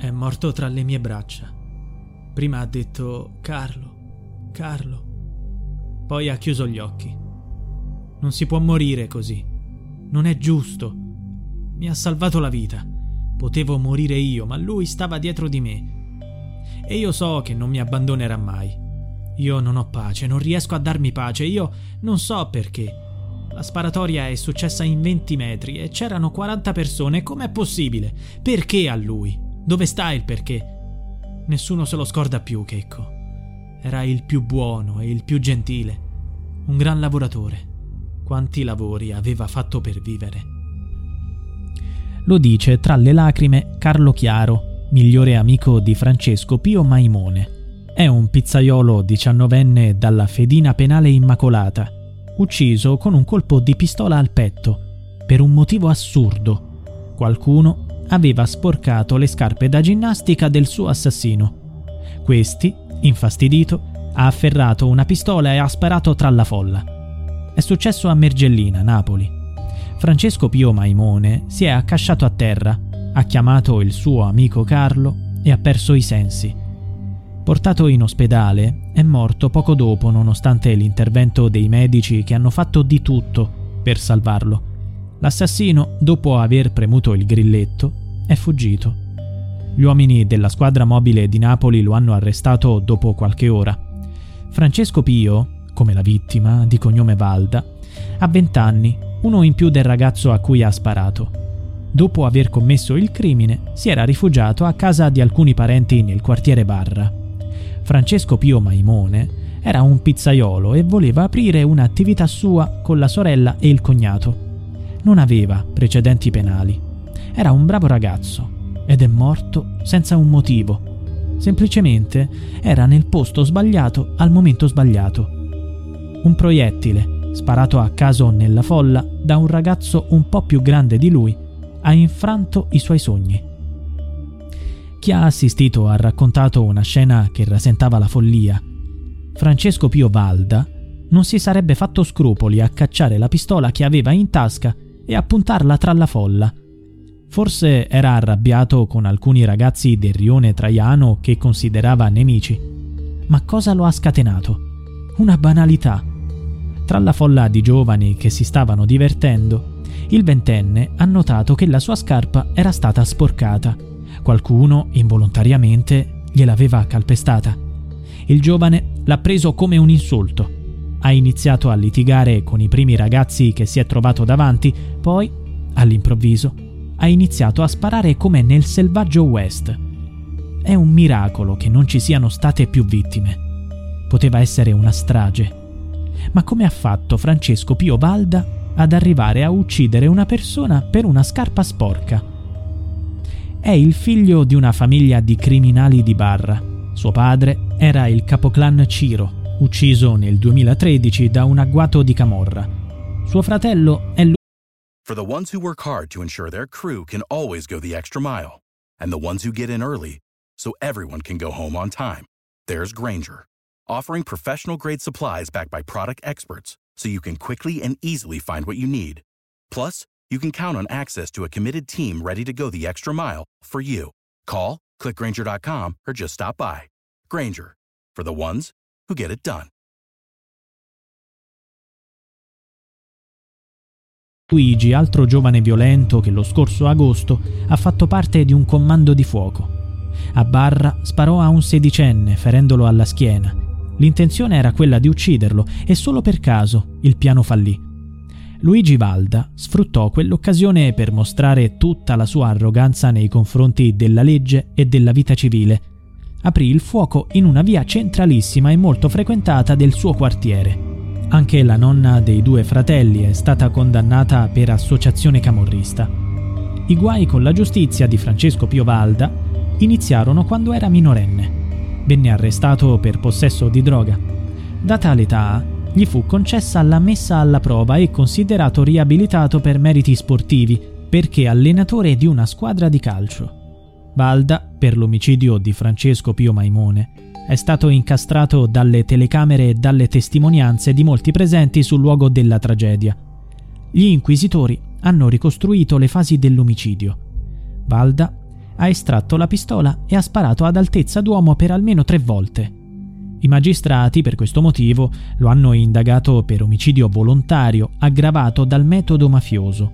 È morto tra le mie braccia. Prima ha detto Carlo, Carlo. Poi ha chiuso gli occhi. Non si può morire così. Non è giusto. Mi ha salvato la vita. Potevo morire io, ma lui stava dietro di me. E io so che non mi abbandonerà mai. Io non ho pace, non riesco a darmi pace, io non so perché. La sparatoria è successa in 20 metri e c'erano 40 persone, com'è possibile? Perché a lui? Dove sta il perché? Nessuno se lo scorda più, Checco. Era il più buono e il più gentile. Un gran lavoratore. Quanti lavori aveva fatto per vivere. Lo dice tra le lacrime Carlo Chiaro, migliore amico di Francesco Pio Maimone. È un pizzaiolo diciannovenne dalla fedina penale immacolata, ucciso con un colpo di pistola al petto, per un motivo assurdo. Qualcuno aveva sporcato le scarpe da ginnastica del suo assassino. Questi, infastidito, ha afferrato una pistola e ha sparato tra la folla. È successo a Mergellina, Napoli. Francesco Pio Maimone si è accasciato a terra, ha chiamato il suo amico Carlo e ha perso i sensi. Portato in ospedale, è morto poco dopo nonostante l'intervento dei medici che hanno fatto di tutto per salvarlo. L'assassino, dopo aver premuto il grilletto, è fuggito. Gli uomini della squadra mobile di Napoli lo hanno arrestato dopo qualche ora. Francesco Pio, come la vittima, di cognome Valda, ha 20 anni, uno in più del ragazzo a cui ha sparato. Dopo aver commesso il crimine, si era rifugiato a casa di alcuni parenti nel quartiere Barra. Francesco Pio Maimone era un pizzaiolo e voleva aprire un'attività sua con la sorella e il cognato non aveva precedenti penali. Era un bravo ragazzo ed è morto senza un motivo. Semplicemente era nel posto sbagliato al momento sbagliato. Un proiettile, sparato a caso nella folla da un ragazzo un po' più grande di lui, ha infranto i suoi sogni. Chi ha assistito ha raccontato una scena che rasentava la follia. Francesco Pio Valda non si sarebbe fatto scrupoli a cacciare la pistola che aveva in tasca e a puntarla tra la folla. Forse era arrabbiato con alcuni ragazzi del rione Traiano che considerava nemici. Ma cosa lo ha scatenato? Una banalità. Tra la folla di giovani che si stavano divertendo, il ventenne ha notato che la sua scarpa era stata sporcata. Qualcuno, involontariamente, gliel'aveva calpestata. Il giovane l'ha preso come un insulto ha iniziato a litigare con i primi ragazzi che si è trovato davanti, poi, all'improvviso, ha iniziato a sparare come nel selvaggio West. È un miracolo che non ci siano state più vittime. Poteva essere una strage. Ma come ha fatto Francesco Pio Valda ad arrivare a uccidere una persona per una scarpa sporca? È il figlio di una famiglia di criminali di barra. Suo padre era il capoclan Ciro, ucciso nel 2013 da un agguato di Camorra. Suo fratello è lui. For the ones who work hard to ensure their crew can always go the extra mile, and the ones who get in early so everyone can go home on time, there's Granger, offering professional grade supplies backed by product experts so you can quickly and easily find what you need. Plus, you can count on access to a committed team ready to go the extra mile for you. Call, clickgranger.com, or just stop by. Granger, for the ones who get it done. Luigi, altro giovane violento che lo scorso agosto ha fatto parte di un comando di fuoco. A Barra sparò a un sedicenne, ferendolo alla schiena. L'intenzione era quella di ucciderlo e solo per caso il piano fallì. Luigi Valda sfruttò quell'occasione per mostrare tutta la sua arroganza nei confronti della legge e della vita civile aprì il fuoco in una via centralissima e molto frequentata del suo quartiere. Anche la nonna dei due fratelli è stata condannata per associazione camorrista. I guai con la giustizia di Francesco Pio Valda iniziarono quando era minorenne. Venne arrestato per possesso di droga. Data l'età, gli fu concessa la messa alla prova e considerato riabilitato per meriti sportivi perché allenatore di una squadra di calcio. Valda, per l'omicidio di Francesco Pio Maimone, è stato incastrato dalle telecamere e dalle testimonianze di molti presenti sul luogo della tragedia. Gli inquisitori hanno ricostruito le fasi dell'omicidio. Valda ha estratto la pistola e ha sparato ad altezza d'uomo per almeno tre volte. I magistrati, per questo motivo, lo hanno indagato per omicidio volontario aggravato dal metodo mafioso.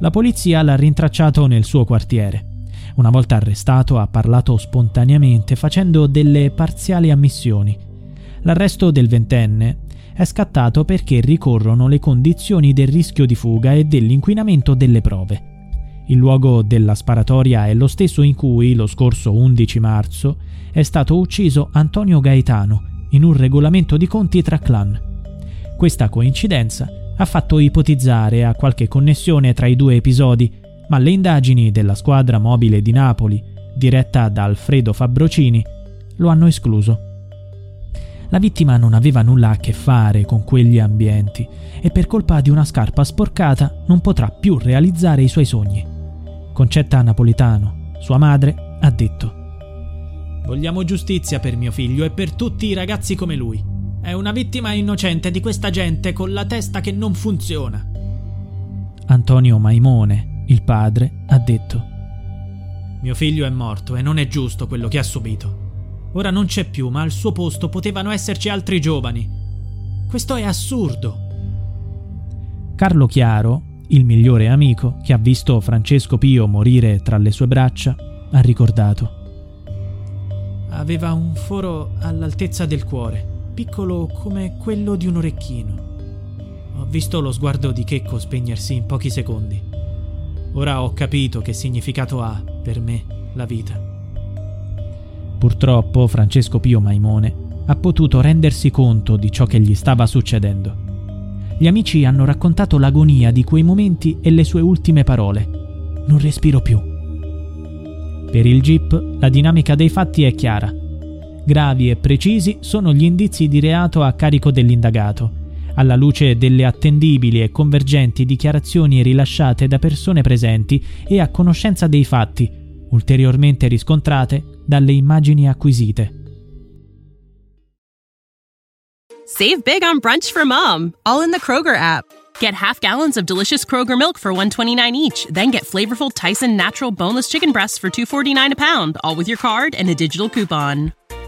La polizia l'ha rintracciato nel suo quartiere. Una volta arrestato ha parlato spontaneamente facendo delle parziali ammissioni. L'arresto del ventenne è scattato perché ricorrono le condizioni del rischio di fuga e dell'inquinamento delle prove. Il luogo della sparatoria è lo stesso in cui, lo scorso 11 marzo, è stato ucciso Antonio Gaetano in un regolamento di conti tra clan. Questa coincidenza ha fatto ipotizzare a qualche connessione tra i due episodi ma le indagini della squadra mobile di Napoli, diretta da Alfredo Fabrocini, lo hanno escluso. La vittima non aveva nulla a che fare con quegli ambienti e per colpa di una scarpa sporcata non potrà più realizzare i suoi sogni. Concetta Napolitano, sua madre, ha detto Vogliamo giustizia per mio figlio e per tutti i ragazzi come lui. È una vittima innocente di questa gente con la testa che non funziona. Antonio Maimone, il padre ha detto Mio figlio è morto e non è giusto quello che ha subito. Ora non c'è più, ma al suo posto potevano esserci altri giovani. Questo è assurdo. Carlo Chiaro, il migliore amico che ha visto Francesco Pio morire tra le sue braccia, ha ricordato. Aveva un foro all'altezza del cuore, piccolo come quello di un orecchino. Ho visto lo sguardo di Checco spegnersi in pochi secondi. Ora ho capito che significato ha, per me, la vita. Purtroppo Francesco Pio Maimone ha potuto rendersi conto di ciò che gli stava succedendo. Gli amici hanno raccontato l'agonia di quei momenti e le sue ultime parole. Non respiro più. Per il GIP la dinamica dei fatti è chiara. Gravi e precisi sono gli indizi di reato a carico dell'indagato alla luce delle attendibili e convergenti dichiarazioni rilasciate da persone presenti e a conoscenza dei fatti, ulteriormente riscontrate dalle immagini acquisite. Save big on brunch for mom, all in the Kroger app. Get half gallons of delicious Kroger milk for 1.29 each, then get flavorful Tyson natural boneless chicken breasts for 2.49 a pound, all with your card and a digital coupon.